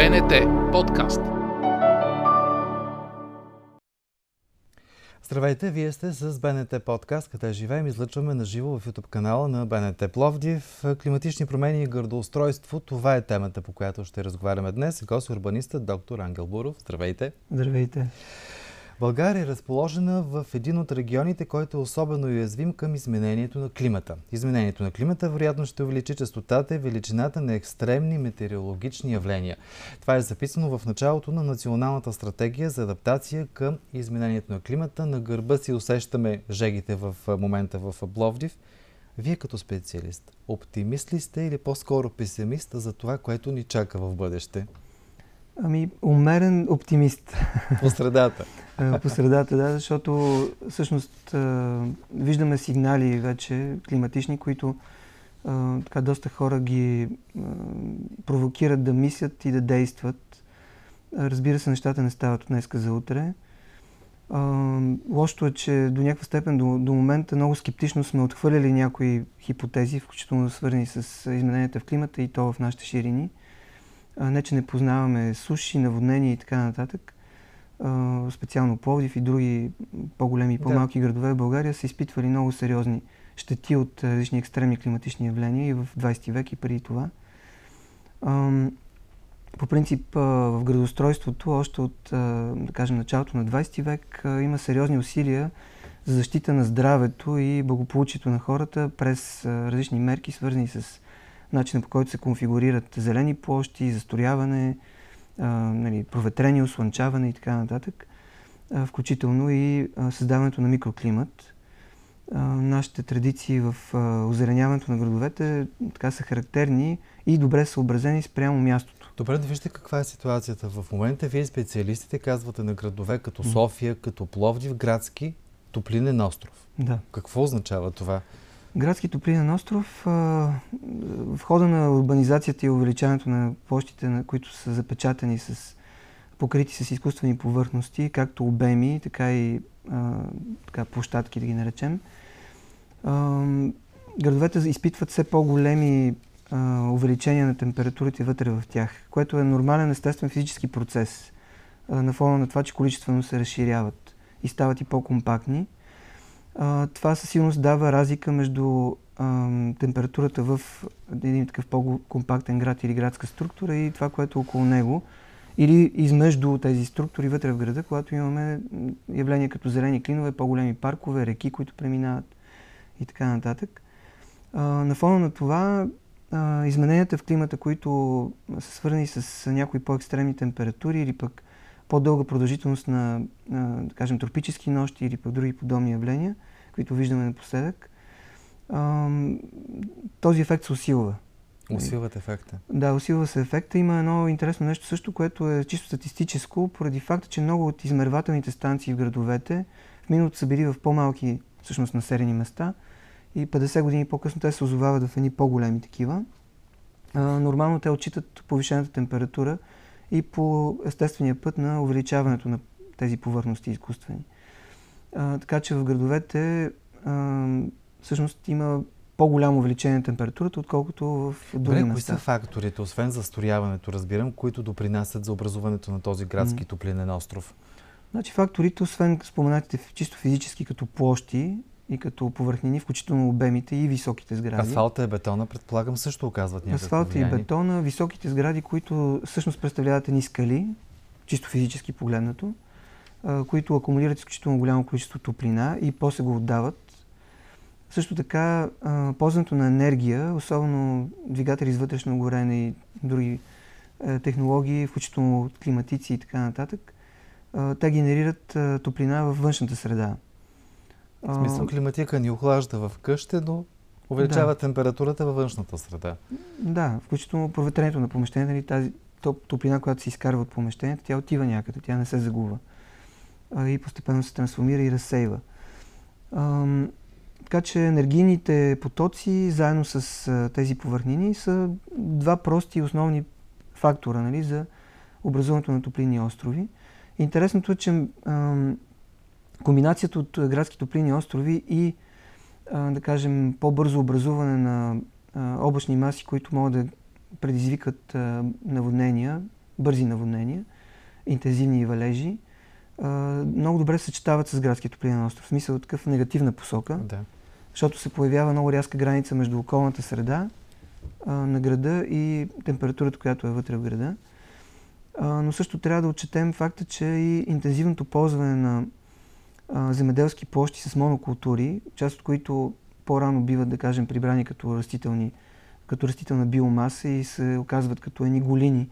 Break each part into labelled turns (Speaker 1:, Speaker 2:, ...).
Speaker 1: БНТ подкаст. Здравейте, вие сте с БНТ подкаст, къде живеем. Излъчваме на живо в YouTube канала на БНТ Пловдив. Климатични промени и градоустройство. Това е темата, по която ще разговаряме днес. Гост урбаниста доктор Ангел Буров. Здравейте.
Speaker 2: Здравейте.
Speaker 1: България е разположена в един от регионите, който е особено уязвим към изменението на климата. Изменението на климата вероятно ще увеличи частотата и величината на екстремни метеорологични явления. Това е записано в началото на Националната стратегия за адаптация към изменението на климата. На гърба си усещаме жегите в момента в Пловдив. Вие като специалист, оптимист ли сте или по-скоро песимист за това, което ни чака в бъдеще?
Speaker 2: Ами, умерен оптимист.
Speaker 1: По средата.
Speaker 2: По средата, да, защото всъщност виждаме сигнали вече климатични, които така доста хора ги провокират да мислят и да действат. Разбира се, нещата не стават от днеска за утре. лошото е, че до някаква степен до, до момента много скептично сме отхвърляли някои хипотези, включително свързани с измененията в климата и то в нашите ширини не, че не познаваме суши, наводнения и така нататък. Специално Пловдив и други по-големи и по-малки да. градове в България са изпитвали много сериозни щети от различни екстремни климатични явления и в 20 век и преди това. По принцип в градостройството още от, да кажем, началото на 20 век има сериозни усилия за защита на здравето и благополучието на хората през различни мерки, свързани с начина по който се конфигурират зелени площи, застрояване, а, нали, проветрение, ослънчаване и така нататък, а, включително и а, създаването на микроклимат. А, нашите традиции в а, озеленяването на градовете така са характерни и добре съобразени спрямо мястото.
Speaker 1: Добре, да вижте каква е ситуацията. В момента вие специалистите казвате на градове като София, като Пловдив, градски, топлинен остров.
Speaker 2: Да.
Speaker 1: Какво означава това?
Speaker 2: Градски топлинен остров, в хода на урбанизацията и увеличаването на площите, на които са запечатани с покрити с изкуствени повърхности, както обеми, така и така, площадки, да ги наречем. Градовете изпитват все по-големи увеличения на температурите вътре в тях, което е нормален, естествен физически процес на фона на това, че количествено се разширяват и стават и по-компактни а, това със сигурност дава разлика между а, температурата в един такъв по-компактен град или градска структура и това, което е около него. Или измежду тези структури вътре в града, когато имаме явления като зелени клинове, по-големи паркове, реки, които преминават и така нататък. А, на фона на това, измененията в климата, които са свързани с някои по-екстремни температури или пък по-дълга продължителност на, на, да кажем, тропически нощи или пък други подобни явления, които виждаме напоследък, този ефект се усилва.
Speaker 1: Усилват ефекта.
Speaker 2: Да, усилва се ефекта. Има едно интересно нещо също, което е чисто статистическо, поради факта, че много от измервателните станции в градовете в миналото са били в по-малки всъщност населени места и 50 години по-късно те се озовават в едни по-големи такива. А, нормално те отчитат повишената температура и по естествения път на увеличаването на тези повърхности изкуствени. А, така че в градовете а, всъщност има по-голямо увеличение на температурата, отколкото в други Добре,
Speaker 1: места. Кои са факторите, освен застрояването, разбирам, които допринасят за образуването на този градски mm. топлинен остров?
Speaker 2: Значи факторите, освен споменатите чисто физически като площи и като повърхнини, включително обемите и високите сгради.
Speaker 1: Асфалта и бетона, предполагам, също оказват някакво
Speaker 2: Асфалта и бетона, високите сгради, които всъщност представляват едни скали, чисто физически погледнато, които акумулират изключително голямо количество топлина и после го отдават. Също така, ползването на енергия, особено двигатели с вътрешно горене и други е, технологии, включително климатици и така нататък, те генерират топлина във външната среда.
Speaker 1: В смисъл климатика ни охлажда в къща, но увеличава да. температурата във външната среда.
Speaker 2: Да, включително проветрението на помещението, нали, тази топлина, която се изкарва от помещението, тя отива някъде, тя не се загубва а, и постепенно се трансформира и разсейва. А, така че енергийните потоци, заедно с а, тези повърхнини, са два прости основни фактора нали, за образуването на топлинни острови. Интересното е, че комбинацията от градски топлинни острови и, да кажем, по-бързо образуване на облачни маси, които могат да предизвикат наводнения, бързи наводнения, интензивни валежи, много добре се съчетават с градския топлинен остров. В смисъл такъв негативна посока,
Speaker 1: да.
Speaker 2: защото се появява много рязка граница между околната среда на града и температурата, която е вътре в града. Но също трябва да отчетем факта, че и интензивното ползване на а, земеделски площи с монокултури, част от които по-рано биват, да кажем, прибрани като, растителни, като растителна биомаса и се оказват като едни голини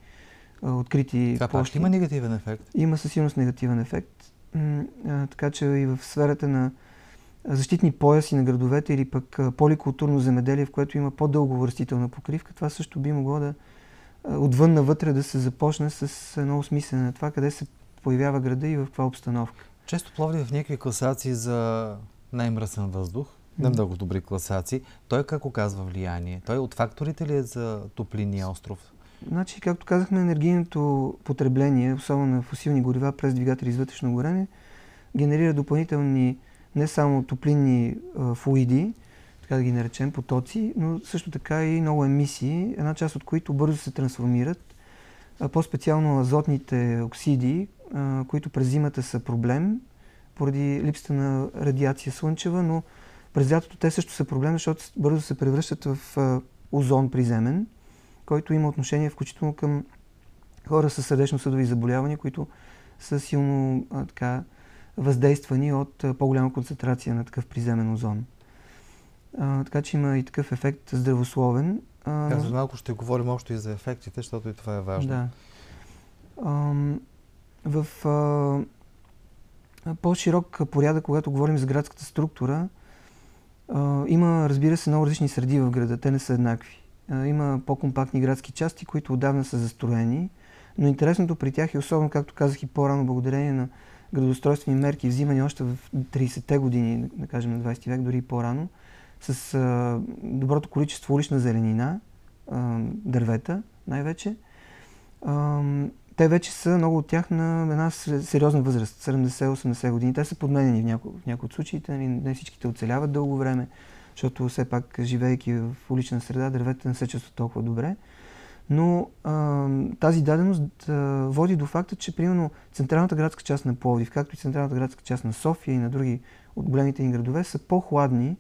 Speaker 2: а, открити
Speaker 1: Това
Speaker 2: площи.
Speaker 1: пак има негативен ефект?
Speaker 2: Има със сигурност негативен ефект. М, а, така че и в сферата на защитни пояси на градовете или пък поликултурно земеделие, в което има по-дълго растителна покривка, това също би могло да отвън навътре да се започне с едно осмислене на това, къде се появява града и в каква обстановка.
Speaker 1: Често Пловдив в някакви класации за най-мръсен въздух, не много добри класации. Той как оказва влияние? Той от факторите ли е за топлинния остров?
Speaker 2: Значи, както казахме, енергийното потребление, особено на фусилни горива през двигатели с вътрешно горене, генерира допълнителни не само топлинни а, флуиди, така да ги наречем, потоци, но също така и много емисии, една част от които бързо се трансформират. По-специално азотните оксиди, а, които през зимата са проблем, поради липсата на радиация слънчева, но през лятото те също са проблем, защото бързо се превръщат в а, озон приземен, който има отношение включително към хора с сърдечно-съдови заболявания, които са силно а, така, въздействани от по-голяма концентрация на такъв приземен озон. А, така че има и такъв ефект здравословен.
Speaker 1: А, Аз малко ще говорим още и за ефектите, защото и това е важно.
Speaker 2: Да. В по-широк порядък, когато говорим за градската структура, а, има, разбира се, много различни среди в града. Те не са еднакви. А, има по-компактни градски части, които отдавна са застроени, но интересното при тях е особено, както казах и по-рано, благодарение на градоустройствени мерки, взимани още в 30-те години, да кажем на 20 век, дори и по-рано, с а, доброто количество улична зеленина, дървета най-вече. Те вече са много от тях на една сериозна възраст, 70-80 години. Те са подменени в някои, в някои от случаите, нали, не всичките оцеляват дълго време, защото все пак, живеейки в улична среда, дървета не се чувстват толкова добре. Но а, тази даденост а, води до факта, че примерно централната градска част на Пловдив, както и централната градска част на София и на други от големите ни градове, са по-хладни,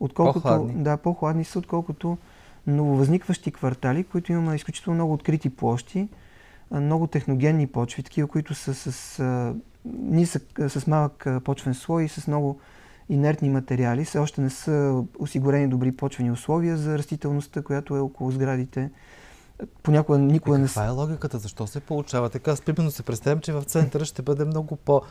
Speaker 2: отколкото,
Speaker 1: по-хладни.
Speaker 2: Да, по-хладни са, отколкото нововъзникващи квартали, които имаме изключително много открити площи, много техногенни почви, такива, които са с, нисък, с малък почвен слой и с много инертни материали. Все още не са осигурени добри почвени условия за растителността, която е около сградите. Понякога никога не...
Speaker 1: Каква е логиката? Защо се получава така? Аз примерно се представям, че в центъра ще бъде много по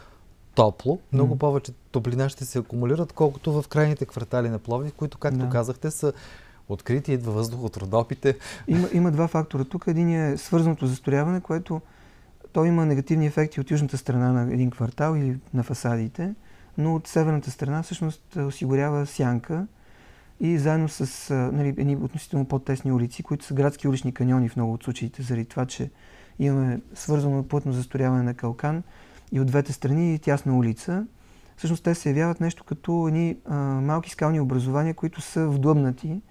Speaker 1: топло, много mm. повече топлина ще се акумулира, колкото в крайните квартали на Пловдив, които, както да. казахте, са открити, идва въздух от родопите.
Speaker 2: Има, има два фактора тук. Един е свързаното застрояване, което то има негативни ефекти от южната страна на един квартал или на фасадите, но от северната страна всъщност осигурява сянка и заедно с нали, едни относително по-тесни улици, които са градски улични каньони в много от случаите, заради това, че имаме свързано плътно застрояване на калкан и от двете страни и тясна улица. Всъщност те се явяват нещо като едни а, малки скални образования, които са вдлъбнати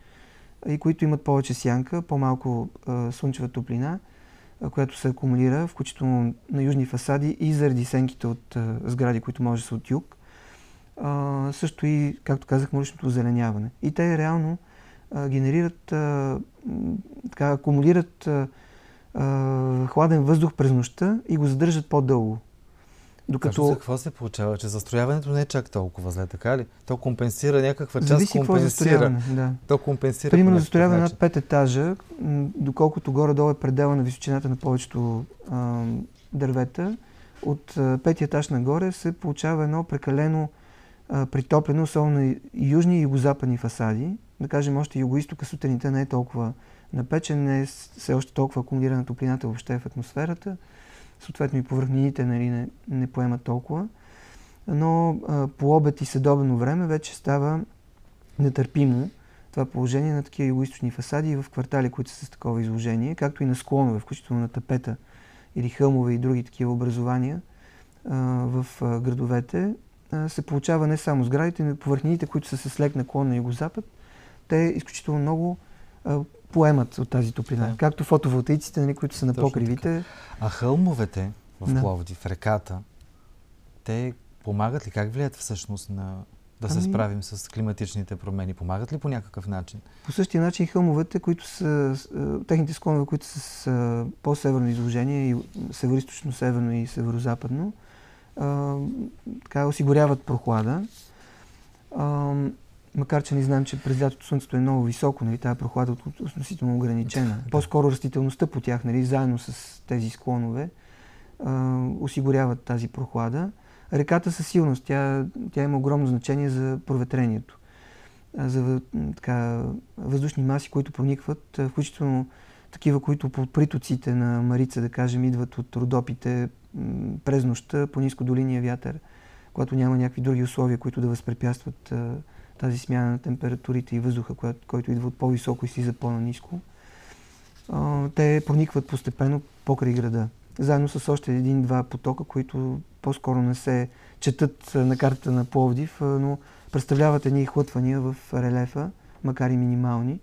Speaker 2: и които имат повече сянка, по-малко слънчева топлина, която се акумулира, включително на южни фасади и заради сенките от сгради, които може да са от юг. Също и, както казах, уличното озеленяване. И те реално генерират, така, акумулират хладен въздух през нощта и го задържат по-дълго.
Speaker 1: Докато... За какво се получава? Че застрояването не е чак толкова зле, така ли? То компенсира някаква част,
Speaker 2: Зависи
Speaker 1: компенсира.
Speaker 2: Да.
Speaker 1: То компенсира.
Speaker 2: Примерно застрояване над 5 етажа, доколкото горе-долу е предела на височината на повечето а, дървета, от петия етаж нагоре се получава едно прекалено а, притоплено, особено на южни и югозападни фасади. Да кажем, още югоистока сутринта не е толкова напечен, не е все още толкова акумулирана топлината въобще в атмосферата съответно и повърхнините нали, не, не поемат толкова. Но а, по обед и съдобено време вече става нетърпимо това положение на такива югоисточни фасади в квартали, които са с такова изложение, както и на склонове, включително на тапета или хълмове и други такива образования а, в а, градовете, а, се получава не само сградите, но и повърхнините, които са с лек наклон на югозапад. Те изключително много поемат от тази топлина. Да. Както фотоволтаиците, нали, които са на Точно покривите. Така.
Speaker 1: А хълмовете в да. Пловдив, реката, те помагат ли? Как влияят всъщност на да се ами... справим с климатичните промени? Помагат ли по някакъв начин?
Speaker 2: По същия начин хълмовете, които са, техните склонове, които са с по-северно изложение, и северо-источно-северно и северо-западно, така осигуряват прохлада. Макар, че не знам, че през лятото слънцето е много високо, нали, тази прохлада е относително ограничена. По-скоро растителността по тях, нали, заедно с тези склонове, а, осигуряват тази прохлада. Реката със силност, тя, тя има огромно значение за проветрението. За така, въздушни маси, които проникват, включително такива, които по притоците на Марица, да кажем, идват от родопите през нощта по ниско долиния вятър, когато няма някакви други условия, които да възпрепятстват тази смяна на температурите и въздуха, който, който идва от по-високо и слиза по-наниско. Те проникват постепенно покрай града заедно с още един-два потока, които по-скоро не се четат на картата на Пловдив, но представляват едни хлътвания в релефа, макар и минимални.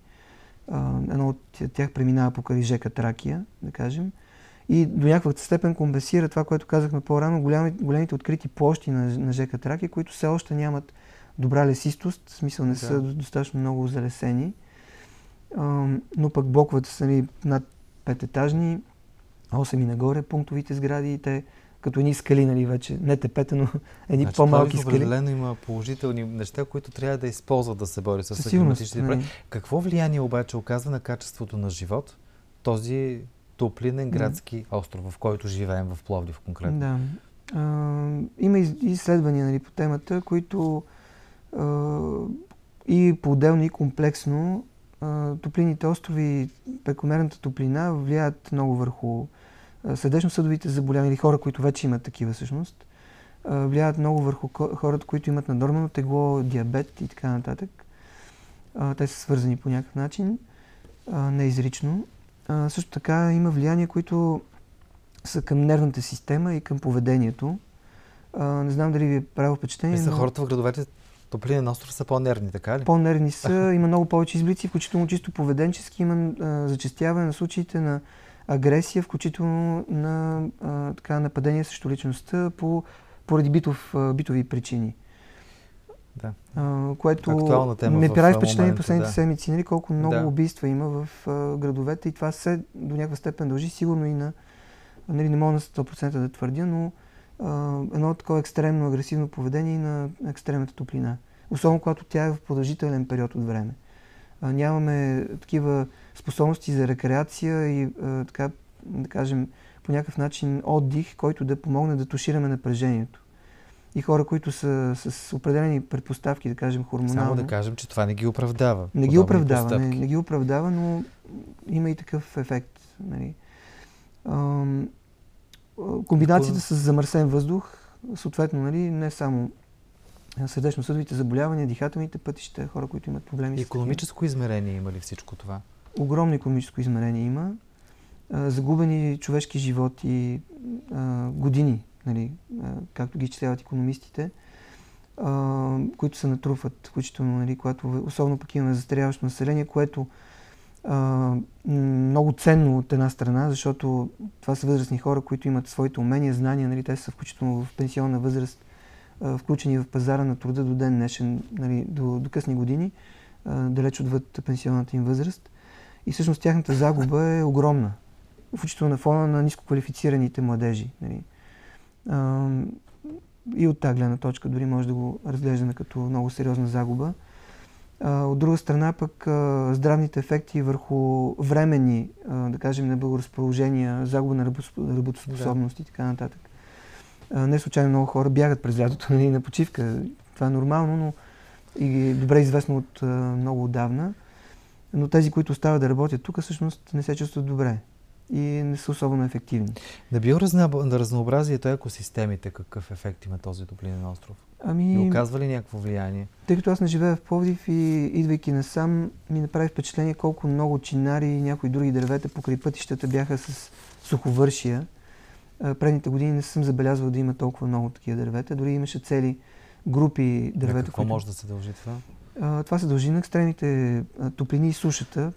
Speaker 2: Едно от тях преминава покрай река Тракия, да кажем, и до някаква степен компенсира това, което казахме по-рано, големи, големите открити площи на, на жека Тракия, които все още нямат добра лесистост, в смисъл не да. са достатъчно много залесени, но пък блоковете са нали, над пететажни, 8 и нагоре пунктовите сгради и те като едни скали, нали, вече, не тепета, но едни значи, по-малки скали.
Speaker 1: Определено има положителни неща, които трябва да използват да се бори с климатичните нали. Какво влияние обаче оказва на качеството на живот този топлинен градски mm. остров, в който живеем в Пловдив конкретно?
Speaker 2: Да. А, има изследвания нали, по темата, които а, и по-отделно и комплексно топлините острови, прекомерната топлина влияят много върху сърдечно-съдовите заболявания или хора, които вече имат такива всъщност, влияят много върху хората, които имат наднормално тегло, диабет и така нататък. Те са свързани по някакъв начин, неизрично. Също така има влияния, които са към нервната система и към поведението. Не знам дали ви е правило впечатление.
Speaker 1: Са но... хората в градовете Топлинен остров са по-нервни, така ли?
Speaker 2: По-нервни са, има много повече изблици, включително чисто поведенчески, има а, зачастяване на случаите на агресия, включително на а, така, нападение срещу личността по, поради битов, а, битови причини.
Speaker 1: Да.
Speaker 2: А, което не прави впечатление последните да. седмици, нали, колко много да. убийства има в а, градовете и това се до някаква степен дължи сигурно и на, нали, не мога на 100% да твърдя, но а, едно такова екстремно агресивно поведение и на екстремната топлина. Особено когато тя е в продължителен период от време. А, нямаме такива способности за рекреация и а, така, да кажем, по някакъв начин отдих, който да помогне да тушираме напрежението. И хора, които са с определени предпоставки, да кажем, хормонално.
Speaker 1: Само да кажем, че това не ги оправдава.
Speaker 2: Не ги оправдава, не, не ги оправдава, но има и такъв ефект. Нали. Ам, комбинацията с замърсен въздух, съответно, нали, не само сърдечно-съдовите заболявания, дихателните пътища, хора, които имат проблеми.
Speaker 1: Економическо измерение има ли всичко това?
Speaker 2: Огромно економическо измерение има. загубени човешки животи, години, нали, както ги изчисляват економистите, които се натрупват, включително, нали, когато, особено пък имаме застаряващо население, което а, много ценно от една страна, защото това са възрастни хора, които имат своите умения, знания, нали, те са включително в пенсионна възраст, а, включени в пазара на труда до ден днешен, нали, до, до късни години, а, далеч отвъд пенсионната им възраст. И всъщност тяхната загуба е огромна, включително на фона на нискоквалифицираните младежи. Нали. А, и от тази гледна точка дори може да го разглеждаме като много сериозна загуба. От друга страна пък здравните ефекти върху временни, да кажем, неблагоразположения, загуба на работоспособност да. и така нататък. Не случайно много хора бягат през лятото нали, на почивка. Това е нормално, но и добре известно от много отдавна. Но тези, които остават да работят тук, всъщност не се чувстват добре и не са особено ефективни.
Speaker 1: На биоразнообразието екосистемите какъв ефект има този топлинен остров?
Speaker 2: Ами...
Speaker 1: И оказва ли някакво влияние?
Speaker 2: Тъй като аз не живея в Пловдив и идвайки насам, ми направи впечатление колко много чинари и някои други дървета покрай пътищата бяха с суховършия. Предните години не съм забелязвал да има толкова много такива дървета. Дори имаше цели групи дървета.
Speaker 1: На какво които... може да се дължи това?
Speaker 2: това се дължи на екстремните топлини и сушата,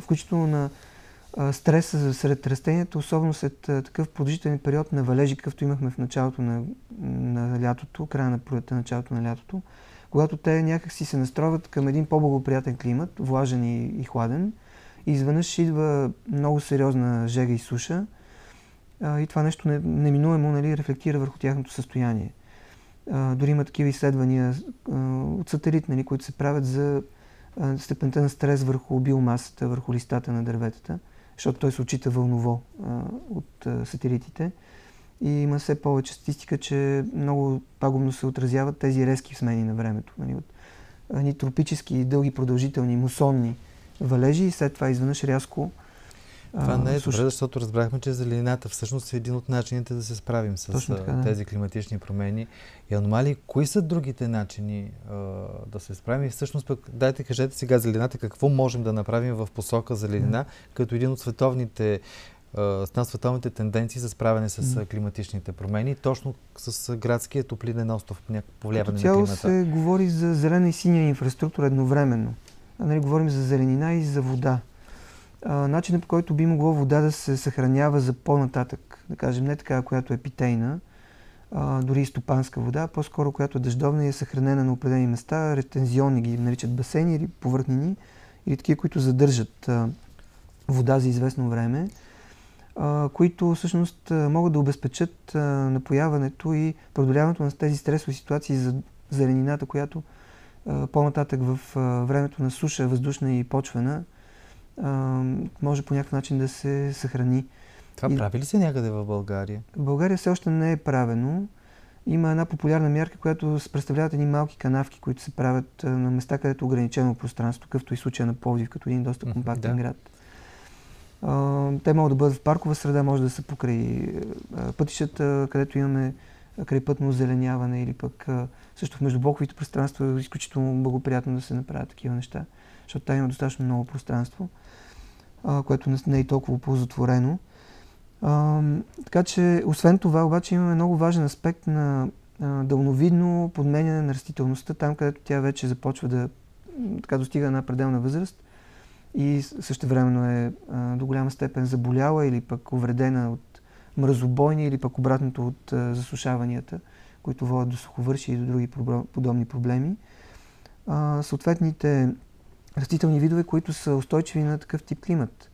Speaker 2: включително на стреса сред растенията, особено след такъв продължителен период на валежи, какъвто имахме в началото на, на лятото, края на пролетта, началото на лятото, когато те някакси се настройват към един по-благоприятен климат, влажен и, и хладен, и изведнъж идва много сериозна жега и суша, а, и това нещо неминуемо нали, рефлектира върху тяхното състояние. А, дори има такива изследвания а, от сателит, нали, които се правят за степента на стрес върху биомасата, върху листата на дърветата, защото той се отчита вълново а, от а, сателитите. И има все повече статистика, че много пагубно се отразяват тези резки смени на времето. Нали, от ни тропически, дълги, продължителни, мусонни валежи и след това изведнъж рязко
Speaker 1: това не е добре, защото разбрахме, че зеленината всъщност е един от начините да се справим с така, да. тези климатични промени и аномалии. Кои са другите начини а, да се справим? И всъщност пък, дайте кажете сега зеленината, какво можем да направим в посока зеленина, да. като един от световните с световните тенденции за справяне с mm. климатичните промени, точно с градския топлинен остров, някакво повлияване на климата.
Speaker 2: се говори за зелена и синя инфраструктура едновременно. А, нали, говорим за зеленина и за вода начинът по който би могло вода да се съхранява за по-нататък, да кажем, не така, която е питейна, а, дори и стопанска вода, по-скоро която е дъждовна и е съхранена на определени места, ретензионни ги наричат басейни или повърхнини, или такива, които задържат а, вода за известно време, а, които всъщност могат да обезпечат а, напояването и преодоляването на тези стресови ситуации за зеленината, която по-нататък в времето на суша, въздушна и почвена, може по някакъв начин да се съхрани.
Speaker 1: Това и... прави ли се някъде в България?
Speaker 2: В България все още не е правено. Има една популярна мярка, която представляват едни малки канавки, които се правят на места, където е ограничено пространство, какъвто и случая на Пловдив, като един доста компактен да. град. те могат да бъдат в паркова среда, може да са покрай пътищата, където имаме крайпътно озеленяване или пък също в междублоковите пространства е изключително благоприятно да се направят такива неща, защото там има достатъчно много пространство а, което не е толкова ползотворено. А, така че, освен това, обаче имаме много важен аспект на а, дълновидно подменяне на растителността, там където тя вече започва да така достига една пределна възраст и също времено е а, до голяма степен заболяла или пък увредена от мразобойни или пък обратното от а, засушаванията, които водят до суховърши и до други подобни проблеми. А, съответните растителни видове, които са устойчиви на такъв тип климат.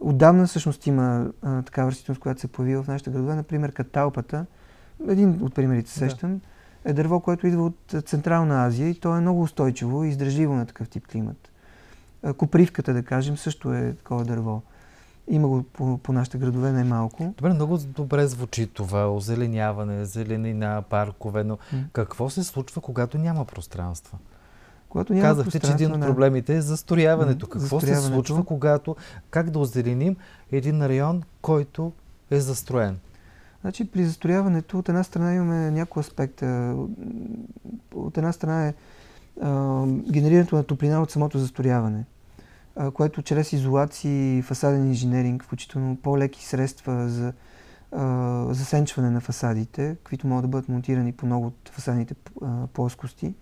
Speaker 2: Отдавна всъщност има а, такава растителност, която се появи в нашите градове. Например, каталпата, един от примерите сещам, да. е дърво, което идва от Централна Азия и то е много устойчиво и издържливо на такъв тип климат. Копривката, да кажем, също е такова дърво. Има го по, по нашите градове най-малко.
Speaker 1: Добре, много добре звучи това, озеленяване, зеленина, паркове, но м- какво се случва, когато няма пространства?
Speaker 2: Когато няма
Speaker 1: Казахте, че един от проблемите е застрояването. Какво застрояването. се случва, когато, как да озеленим един район, който е застроен?
Speaker 2: Значи при застрояването от една страна имаме някои аспекта. От една страна е а, генерирането на топлина от самото застрояване, а, което чрез изолации, фасаден инженеринг, включително по-леки средства за а, засенчване на фасадите, които могат да бъдат монтирани по много от фасадните плоскости,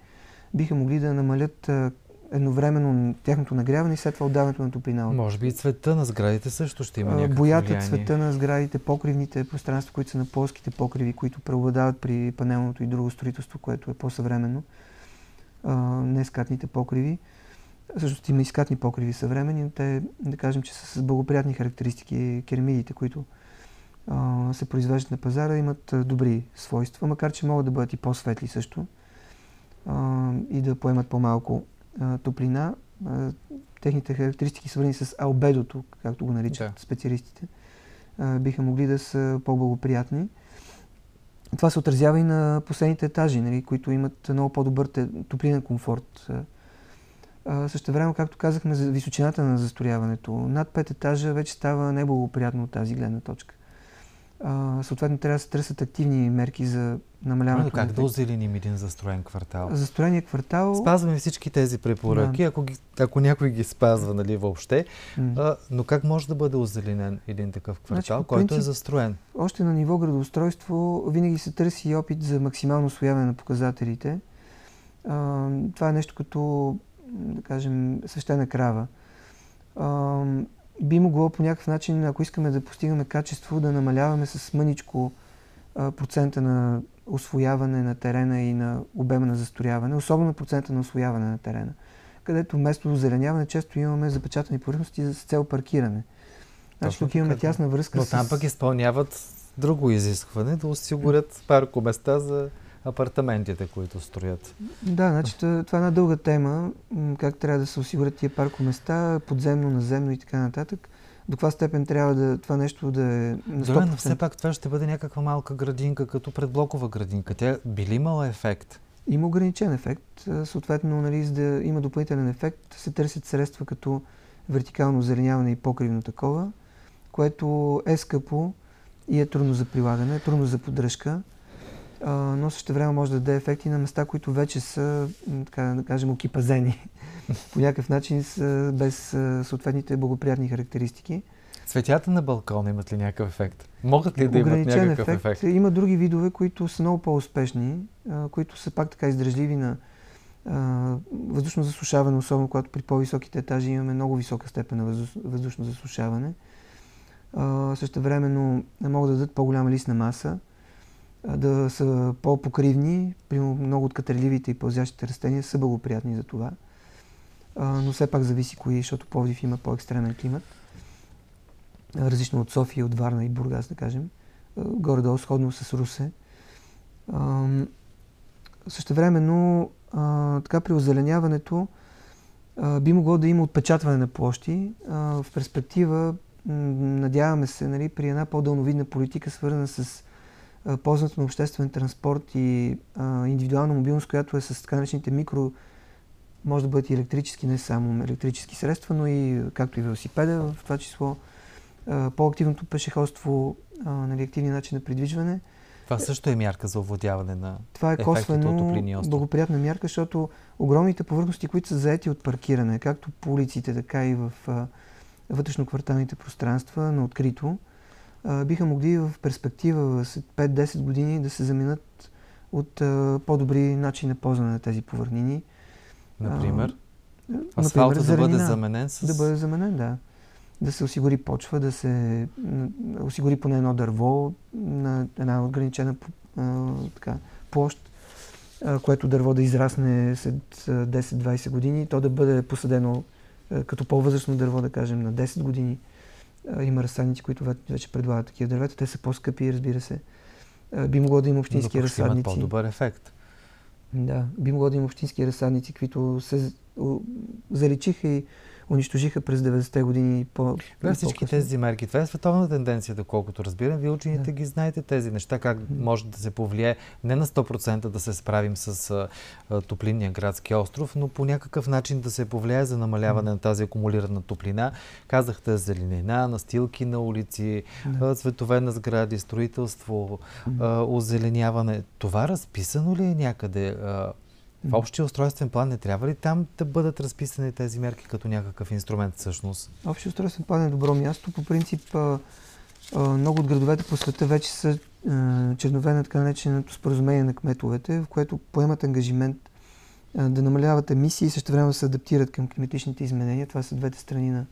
Speaker 2: биха могли да намалят едновременно тяхното нагряване и след това отдаването на топлина.
Speaker 1: Може би и цвета на сградите също ще има някакво
Speaker 2: Боята, влияние. цвета на сградите, покривните пространства, които са на плоските покриви, които преобладават при панелното и друго строителство, което е по-съвременно. не скатните покриви. Също има и скатни покриви съвремени, но те, да кажем, че са с благоприятни характеристики. Керамидите, които а, се произвеждат на пазара, имат добри свойства, макар че могат да бъдат и по-светли също а, и да поемат по-малко а, топлина. А, техните характеристики, свързани с албедото, както го наричат да. специалистите, а, биха могли да са по-благоприятни. Това се отразява и на последните етажи, нали, които имат много по-добър топлинен комфорт. Също време, както казахме, за височината на застрояването. Над 5 етажа вече става неблагоприятно от тази гледна точка. А, съответно, трябва да се търсят активни мерки за намаляването.
Speaker 1: Но как да озеленим един застроен квартал?
Speaker 2: Застроения квартал...
Speaker 1: Спазваме всички тези препоръки, да. ако, ги, ако някой ги спазва нали, въобще. Mm. А, но как може да бъде озеленен един такъв квартал, значи, който е принцип, е застроен?
Speaker 2: Още на ниво градоустройство винаги се търси опит за максимално освояване на показателите. А, това е нещо като, да кажем, свещена крава. а, би могло по някакъв начин, ако искаме да постигаме качество, да намаляваме с мъничко а, процента на освояване на терена и на обема на застрояване, особено процента на освояване на терена, където вместо озеленяване често имаме запечатани повърхности с цел паркиране. Значи тук имаме тясна връзка
Speaker 1: Но там пък изпълняват друго изискване да осигурят паркоместа за апартаментите, които строят.
Speaker 2: Да, значи това е една дълга тема, как трябва да се осигурят тия паркоместа, подземно, наземно и така нататък. До каква степен трябва да, това нещо да е
Speaker 1: на 100%? Добре, но все пак това ще бъде някаква малка градинка, като предблокова градинка. Тя би ли имала ефект?
Speaker 2: Има ограничен ефект. Съответно, нали, за да има допълнителен ефект, се търсят средства като вертикално озеленяване и покривно такова, което е скъпо и е трудно за прилагане, трудно за поддръжка но също време може да даде ефекти на места, които вече са, така да кажем, окипазени. По някакъв начин са без съответните благоприятни характеристики.
Speaker 1: Цветята на балкона имат ли някакъв ефект? Могат ли да имат някакъв ефект? ефект?
Speaker 2: Има други видове, които са много по-успешни, които са пак така издръжливи на въздушно засушаване, особено когато при по-високите етажи имаме много висока степен на въздушно засушаване. Също времено могат да дадат по-голяма листна маса да са по-покривни. Примерно много от катерливите и пълзящите растения са благоприятни за това. но все пак зависи кои, защото Пловдив има по-екстремен климат. различно от София, от Варна и Бургас, да кажем. горе-долу сходно с Русе. Също времено, така при озеленяването би могло да има отпечатване на площи. в перспектива, надяваме се, нали, при една по-дълновидна политика, свързана с ползването на обществен транспорт и а, индивидуална мобилност, която е с така наречените микро, може да бъдат и електрически, не само електрически средства, но и както и велосипеда, в това число по-активното пешеходство, а, нали, активния начин на придвижване.
Speaker 1: Това също е мярка за овладяване на
Speaker 2: Това е косвено благоприятна мярка, защото огромните повърхности, които са заети от паркиране, както по улиците, така и в вътрешно-кварталните пространства на открито, биха могли в перспектива след 5-10 години да се заменят от а, по-добри начини на ползване на тези повърнини.
Speaker 1: Например? А, Асфалта да бъде заменен с...
Speaker 2: Да бъде заменен, да. Да се осигури почва, да се осигури поне едно дърво на една ограничена а, така, площ, а, което дърво да израсне след 10-20 години, то да бъде посадено като по-възрастно дърво, да кажем, на 10 години има разсадници, които вече предлагат такива дървета. Те са по-скъпи, разбира се. Би могло да има общински Но разсадници. Имат
Speaker 1: по-добър ефект.
Speaker 2: Да, би могло да има общински разсадници, които се заличиха и унищожиха през 90-те години по
Speaker 1: Да, всички тези мерки. Това е световна тенденция, доколкото разбирам. Вие учените да. ги знаете тези неща, как може да се повлияе не на 100% да се справим с а, топлинния градски остров, но по някакъв начин да се повлияе за намаляване на тази акумулирана топлина. Казахте зеленина, настилки на улици, да. цветове на сгради, строителство, а, озеленяване. Това разписано ли е някъде? В общия устройствен план не трябва ли там да бъдат разписани тези мерки като някакъв инструмент всъщност?
Speaker 2: Общия устройствен план е добро място. По принцип, много от градовете по света вече са чернове на така нареченото споразумение на кметовете, в което поемат ангажимент да намаляват емисии и също време се адаптират към климатичните изменения. Това са двете страни на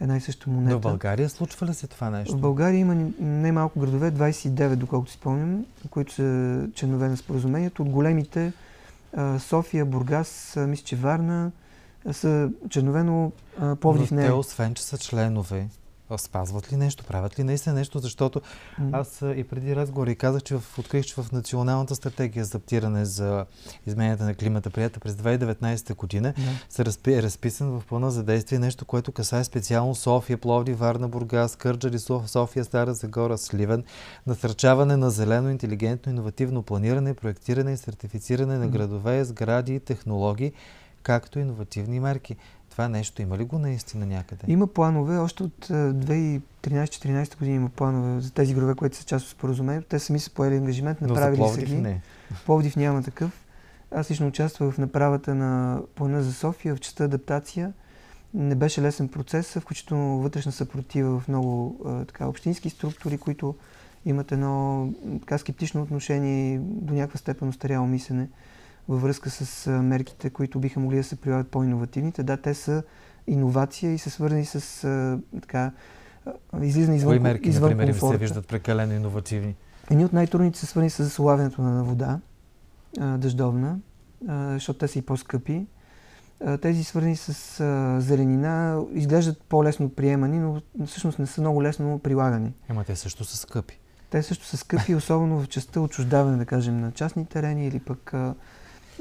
Speaker 2: една и съща монета.
Speaker 1: Но в България случва ли се това нещо?
Speaker 2: В България има най-малко градове, 29, доколкото си спомням, които са чернове на споразумението. От големите София, Бургас, мисля, че Варна са чернове, но Пловдив не
Speaker 1: е. те, освен, че са членове, спазват ли нещо, правят ли наистина нещо, защото аз и преди разговори казах, че в, открих, че в Националната стратегия за адаптиране за измененията на климата, прията през 2019 година, yeah. се разпи, е разписан в плана за действие нещо, което касае специално София, Пловди, Варна, Бургас, Кърджали, София, Стара Загора, Сливен, насърчаване на зелено, интелигентно, иновативно планиране, проектиране и сертифициране на градове, сгради и технологии, както и иновативни мерки. Това нещо има ли го наистина някъде?
Speaker 2: Има планове. Още от 2013-2014 година има планове за тези градове, които са част от споразумението. Те сами са поели ангажимент, направили
Speaker 1: Но за са
Speaker 2: ги.
Speaker 1: Не.
Speaker 2: Пловдив няма такъв. Аз лично участвах в направата на плана за София в частта адаптация. Не беше лесен процес, включително вътрешна съпротива в много така, общински структури, които имат едно така скептично отношение до някаква степен устаряло мислене във връзка с мерките, които биха могли да се прилагат по-инновативните. Да, те са иновация и са свързани с така, излизане
Speaker 1: извън,
Speaker 2: Кои
Speaker 1: мерки,
Speaker 2: извън
Speaker 1: например,
Speaker 2: комфорта.
Speaker 1: се виждат прекалено иновативни?
Speaker 2: Едни от най-трудните са свързани с улавянето на вода, дъждовна, защото те са и по-скъпи. Тези свързани с зеленина изглеждат по-лесно приемани, но всъщност не са много лесно прилагани.
Speaker 1: Ема те също са скъпи.
Speaker 2: Те също са скъпи, особено в частта отчуждаване, да кажем, на частни терени или пък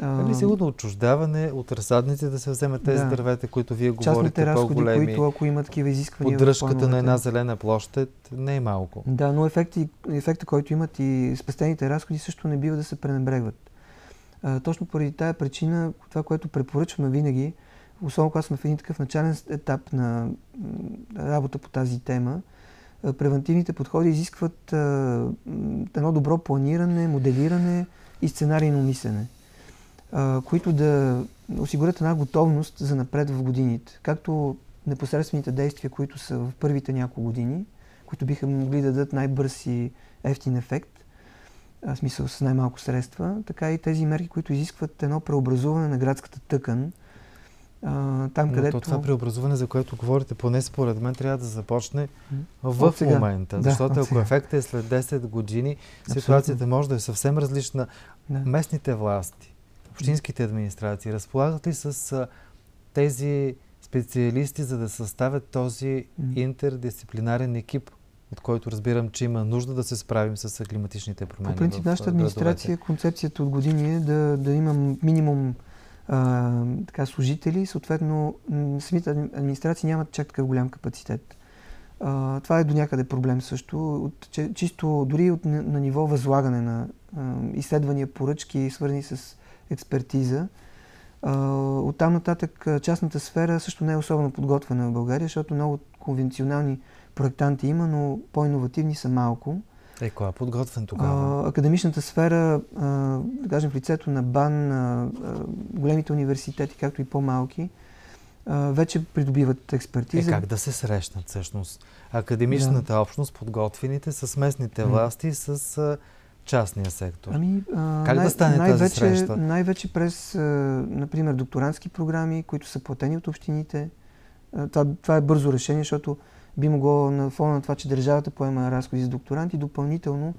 Speaker 2: а,
Speaker 1: Ами сигурно отчуждаване от разсадници да се вземат тези да. дървета, които вие говорите,
Speaker 2: разходи,
Speaker 1: по-големи.
Speaker 2: които ако имат такива изисквания.
Speaker 1: Поддръжката на една зелена площ не е малко.
Speaker 2: Да, но ефекти, ефекта, който имат и спестените разходи също не бива да се пренебрегват. А, точно поради тая причина, това, което препоръчваме винаги, особено когато сме в един такъв начален етап на работа по тази тема, превентивните подходи изискват а, едно добро планиране, моделиране и сценарийно мислене които да осигурят една готовност за напред в годините. Както непосредствените действия, които са в първите няколко години, които биха могли да дадат най-бърз и ефтин ефект, в смисъл с най-малко средства, така и тези мерки, които изискват едно преобразуване на градската тъкан,
Speaker 1: там, Но където... това преобразуване, за което говорите, поне според мен, трябва да започне в момента. Да, защото ако ефектът е след 10 години, Абсолютно. ситуацията може да е съвсем различна. Да. Местните власти, общинските администрации разполагат ли с тези специалисти, за да съставят този интердисциплинарен екип, от който разбирам, че има нужда да се справим с климатичните промени.
Speaker 2: По принцип, нашата администрация, градовете. концепцията от години е да, да има минимум а, така, служители, съответно самите администрации нямат чак такъв голям капацитет. А, това е до някъде проблем също. От, че, чисто дори от, на, на ниво възлагане на а, изследвания, поръчки, свързани с експертиза. От там нататък частната сфера също не е особено подготвена в България, защото много конвенционални проектанти има, но по-инновативни са малко.
Speaker 1: Е, кой е подготвен тогава?
Speaker 2: академичната сфера, да кажем в лицето на БАН, големите университети, както и по-малки, вече придобиват експертиза.
Speaker 1: Е, как да се срещнат всъщност? Академичната да. общност, подготвените с местните власти, с частния сектор?
Speaker 2: Ами,
Speaker 1: а, как най- да стане
Speaker 2: най-
Speaker 1: тази среща?
Speaker 2: Най-вече през, а, например, докторантски програми, които са платени от общините. А, това, това е бързо решение, защото би могло на фона на това, че държавата поема разходи за докторанти, допълнително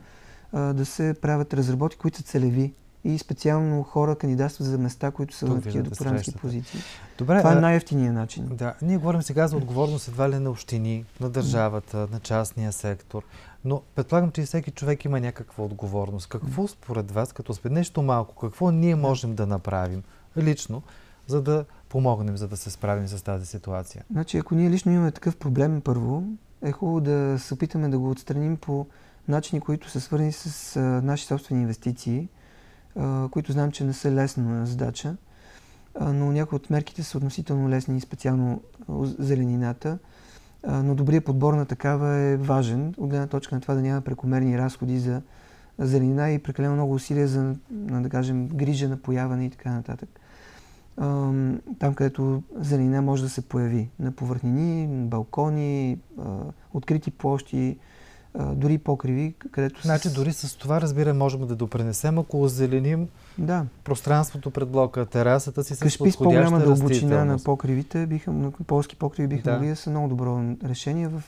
Speaker 2: а, да се правят разработки, които са целеви и специално хора кандидатстват за места, които са в такива докторантски позиции. Добре, Това е най-ефтиният начин.
Speaker 1: Да, ние говорим сега за отговорност едва ли на общини, на държавата, на частния сектор. Но предполагам, че всеки човек има някаква отговорност. Какво според вас, като спе нещо малко, какво ние можем да направим лично, за да помогнем, за да се справим с тази ситуация?
Speaker 2: Значи, ако ние лично имаме такъв проблем, първо, е хубаво да се опитаме да го отстраним по начини, които са свързани с а, наши собствени инвестиции, а, които знам, че не са лесна задача, а, но някои от мерките са относително лесни, специално зеленината но добрият подбор на такава е важен, от гледна точка на това да няма прекомерни разходи за зеленина и прекалено много усилия за, да кажем, грижа, напояване и така нататък. Там, където зеленина може да се появи. На повърхнини, балкони, открити площи, дори покриви, където...
Speaker 1: Значи дори с това, разбира, можем да допренесем, ако озеленим да. пространството пред блока, терасата си с Кашпи с по-голяма дълбочина
Speaker 2: на покривите, биха, на полски покриви биха да. могли да са много добро решение. В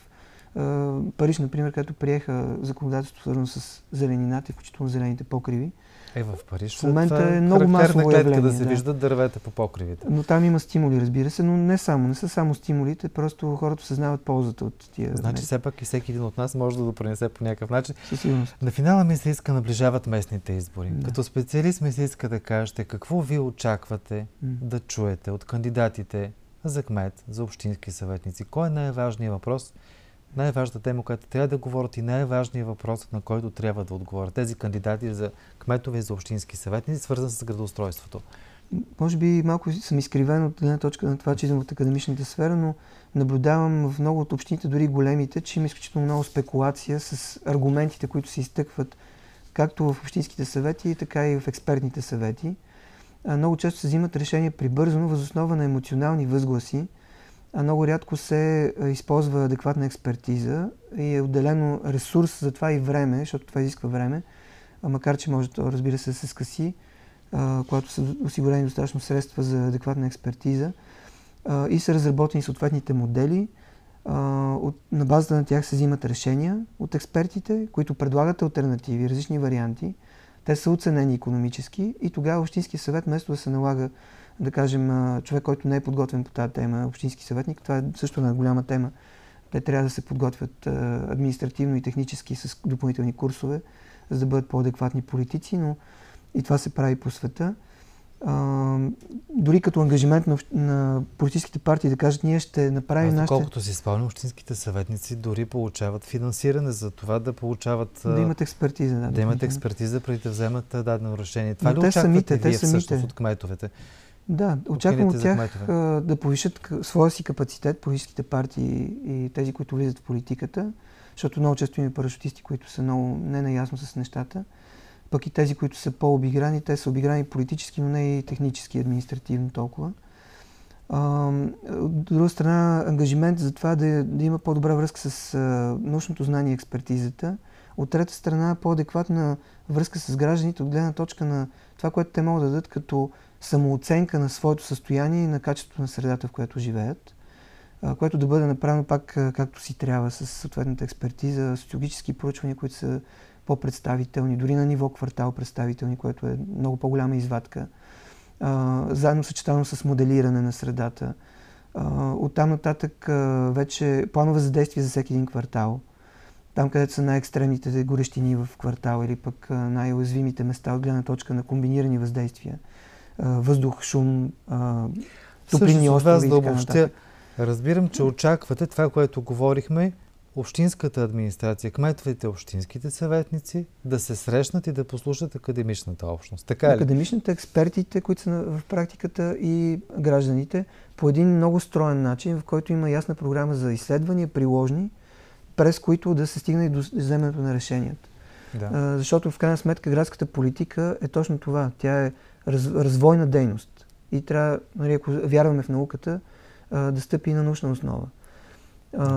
Speaker 2: Париж, например, където приеха законодателство свързано с зеленината, включително зелените покриви,
Speaker 1: е, в Париж.
Speaker 2: В момента е много масово явление.
Speaker 1: да се да. виждат дървета по покривите.
Speaker 2: Но там има стимули, разбира се, но не само. Не са само стимулите, просто хората съзнават ползата от тия.
Speaker 1: Значи все пак и всеки един от нас може да допринесе по някакъв начин.
Speaker 2: Със сигурност.
Speaker 1: На финала ми се иска наближават местните избори. Да. Като специалист ми се иска да кажете какво ви очаквате м да чуете от кандидатите за кмет, за общински съветници. Кой е най-важният въпрос, най-важната тема, която трябва да говорят и най-важният въпрос, на който трябва да отговорят тези кандидати за кметове и за общински съветници, свързан с градоустройството?
Speaker 2: Може би малко съм изкривен от една точка на това, че идвам от академичната сфера, но наблюдавам в много от общините, дори големите, че има изключително много спекулация с аргументите, които се изтъкват както в общинските съвети, така и в експертните съвети. Много често се взимат решения прибързано, възоснова на емоционални възгласи, много рядко се използва адекватна експертиза и е отделено ресурс за това и време, защото това изисква време, макар че може да, разбира се, да се скъси, когато са осигурени достатъчно средства за адекватна експертиза. а, и са разработени съответните модели. А, на базата на тях се взимат решения от експертите, които предлагат альтернативи, различни варианти. Те са оценени економически и тогава Общинския съвет, вместо да се налага, да кажем, човек, който не е подготвен по тази тема, общински съветник, това е също една голяма тема. Те трябва да се подготвят административно и технически с допълнителни курсове, за да бъдат по-адекватни политици, но и това се прави по света. А, дори като ангажимент на, на политическите партии да кажат, ние ще направим
Speaker 1: нашите... Колкото си спомням, общинските съветници дори получават финансиране за това да получават...
Speaker 2: Да имат експертиза. Да,
Speaker 1: да имат експертиза преди да вземат дадено решение. Това Но ли те самите, те самите. от кметовете?
Speaker 2: Да, очаквам от тях да повишат своя си капацитет, политическите партии и тези, които влизат в политиката, защото много често има парашутисти, които са много не наясно с нещата. Пък и тези, които са по-обиграни, те са обиграни политически, но не и технически, административно толкова. от друга страна, ангажимент за това да, да има по-добра връзка с научното знание и експертизата. От трета страна, по-адекватна връзка с гражданите от гледна точка на това, което те могат да дадат като самооценка на своето състояние и на качеството на средата, в която живеят, което да бъде направено пак както си трябва, с съответната експертиза, социологически проучвания, които са по-представителни, дори на ниво квартал представителни, което е много по-голяма извадка, заедно съчетано с моделиране на средата. От там нататък вече планове за действие за всеки един квартал. Там, където са най-екстремните горещини в квартал или пък най-уязвимите места от гледна точка на комбинирани въздействия. Въздух, шум, топлинни острови и така нататък.
Speaker 1: Разбирам, че очаквате това, което говорихме, общинската администрация, кметовете, общинските съветници да се срещнат и да послушат академичната общност. Така
Speaker 2: ли? Академичните, експертите, които са в практиката и гражданите по един много строен начин, в който има ясна програма за изследвания, приложни, през които да се стигне и до вземането на решенията. Да. А, защото в крайна сметка градската политика е точно това. Тя е раз, развойна дейност. И трябва, нали, ако вярваме в науката, а, да стъпи на научна основа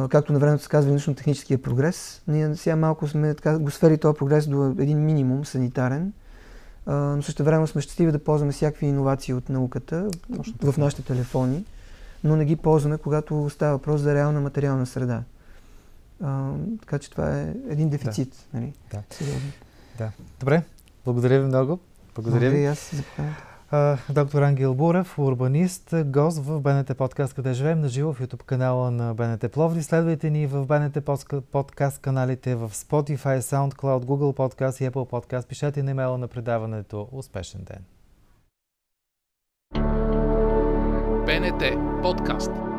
Speaker 2: както на времето се казва научно-техническия прогрес. Ние сега малко сме така, го свели този прогрес до един минимум санитарен, а, но също време сме щастливи да ползваме всякакви иновации от науката Точно в нашите телефони, но не ги ползваме, когато става въпрос за реална материална среда. А, така че това е един дефицит. Да. Нали?
Speaker 1: Да. Сериозно. Да. Добре, благодаря ви много.
Speaker 2: Благодаря ви. аз за
Speaker 1: доктор Ангел Бурев, урбанист, гост в БНТ подкаст Къде живеем на живо в YouTube канала на БНТ Пловди. Следвайте ни в БНТ подкаст каналите в Spotify, SoundCloud, Google Podcast и Apple Podcast. Пишете на имейла на предаването. Успешен ден! БНТ подкаст